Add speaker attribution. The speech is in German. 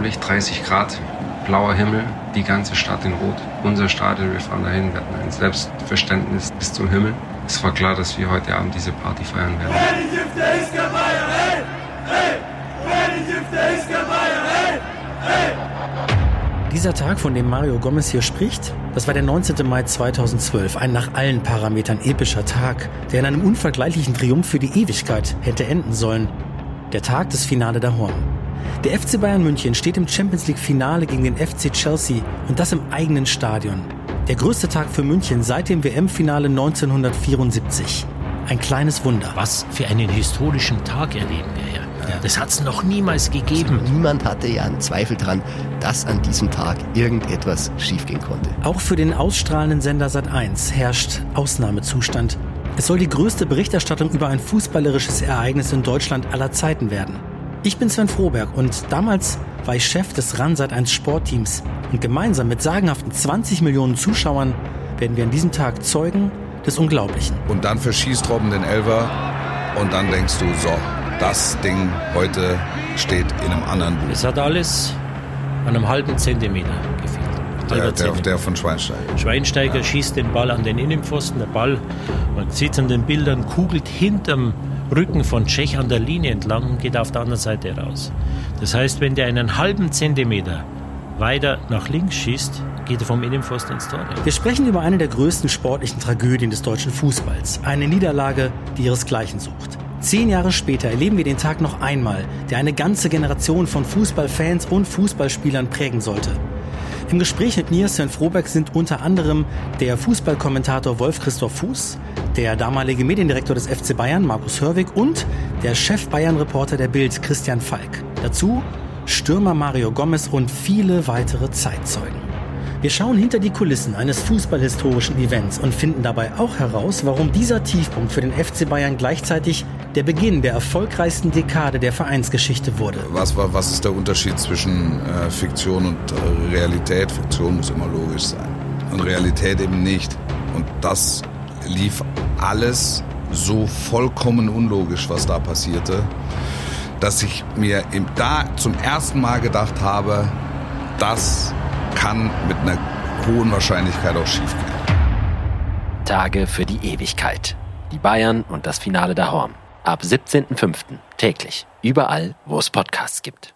Speaker 1: Sonnenlicht, 30 Grad, blauer Himmel, die ganze Stadt in Rot. Unser Stadion, wir fahren dahin, wir hatten ein Selbstverständnis bis zum Himmel. Es war klar, dass wir heute Abend diese Party feiern werden.
Speaker 2: Dieser Tag, von dem Mario Gomez hier spricht, das war der 19. Mai 2012, ein nach allen Parametern epischer Tag, der in einem unvergleichlichen Triumph für die Ewigkeit hätte enden sollen. Der Tag des Finale der Horn. Der FC Bayern München steht im Champions League Finale gegen den FC Chelsea und das im eigenen Stadion. Der größte Tag für München seit dem WM-Finale 1974. Ein kleines Wunder.
Speaker 3: Was für einen historischen Tag erleben wir ja. Das hat es noch niemals gegeben.
Speaker 4: Also niemand hatte ja einen Zweifel dran, dass an diesem Tag irgendetwas schiefgehen konnte.
Speaker 2: Auch für den ausstrahlenden Sender Sat1 herrscht Ausnahmezustand. Es soll die größte Berichterstattung über ein fußballerisches Ereignis in Deutschland aller Zeiten werden. Ich bin Sven Froberg und damals war ich Chef des RAN Sat1 Sportteams und gemeinsam mit sagenhaften 20 Millionen Zuschauern werden wir an diesem Tag Zeugen des Unglaublichen.
Speaker 5: Und dann verschießt Robben den Elver und dann denkst du, so, das Ding heute steht in einem anderen Buch.
Speaker 3: Es hat alles an einem halben Zentimeter gefehlt.
Speaker 5: Der, der, der, von Schweinsteiger.
Speaker 3: Schweinsteiger ja. schießt den Ball an den Innenpfosten. Der Ball, man sieht es an den Bildern, kugelt hinterm Rücken von Tschech an der Linie entlang und geht auf der anderen Seite raus. Das heißt, wenn der einen halben Zentimeter weiter nach links schießt, geht er vom Innenpfosten ins Tor.
Speaker 2: Wir sprechen über eine der größten sportlichen Tragödien des deutschen Fußballs. Eine Niederlage, die ihresgleichen sucht. Zehn Jahre später erleben wir den Tag noch einmal, der eine ganze Generation von Fußballfans und Fußballspielern prägen sollte. Im Gespräch mit mir, Sven Froberg, sind unter anderem der Fußballkommentator Wolf-Christoph Fuß, der damalige Mediendirektor des FC Bayern, Markus Hörwig, und der Chef-Bayern-Reporter der Bild, Christian Falk. Dazu Stürmer Mario Gomez und viele weitere Zeitzeugen. Wir schauen hinter die Kulissen eines fußballhistorischen Events und finden dabei auch heraus, warum dieser Tiefpunkt für den FC Bayern gleichzeitig der Beginn der erfolgreichsten Dekade der Vereinsgeschichte wurde.
Speaker 5: Was, was ist der Unterschied zwischen äh, Fiktion und äh, Realität? Fiktion muss immer logisch sein und Realität eben nicht. Und das lief alles so vollkommen unlogisch, was da passierte, dass ich mir da zum ersten Mal gedacht habe, das kann mit einer hohen Wahrscheinlichkeit auch schiefgehen.
Speaker 6: Tage für die Ewigkeit. Die Bayern und das Finale der Horn. Ab 17.05. täglich. Überall, wo es Podcasts gibt.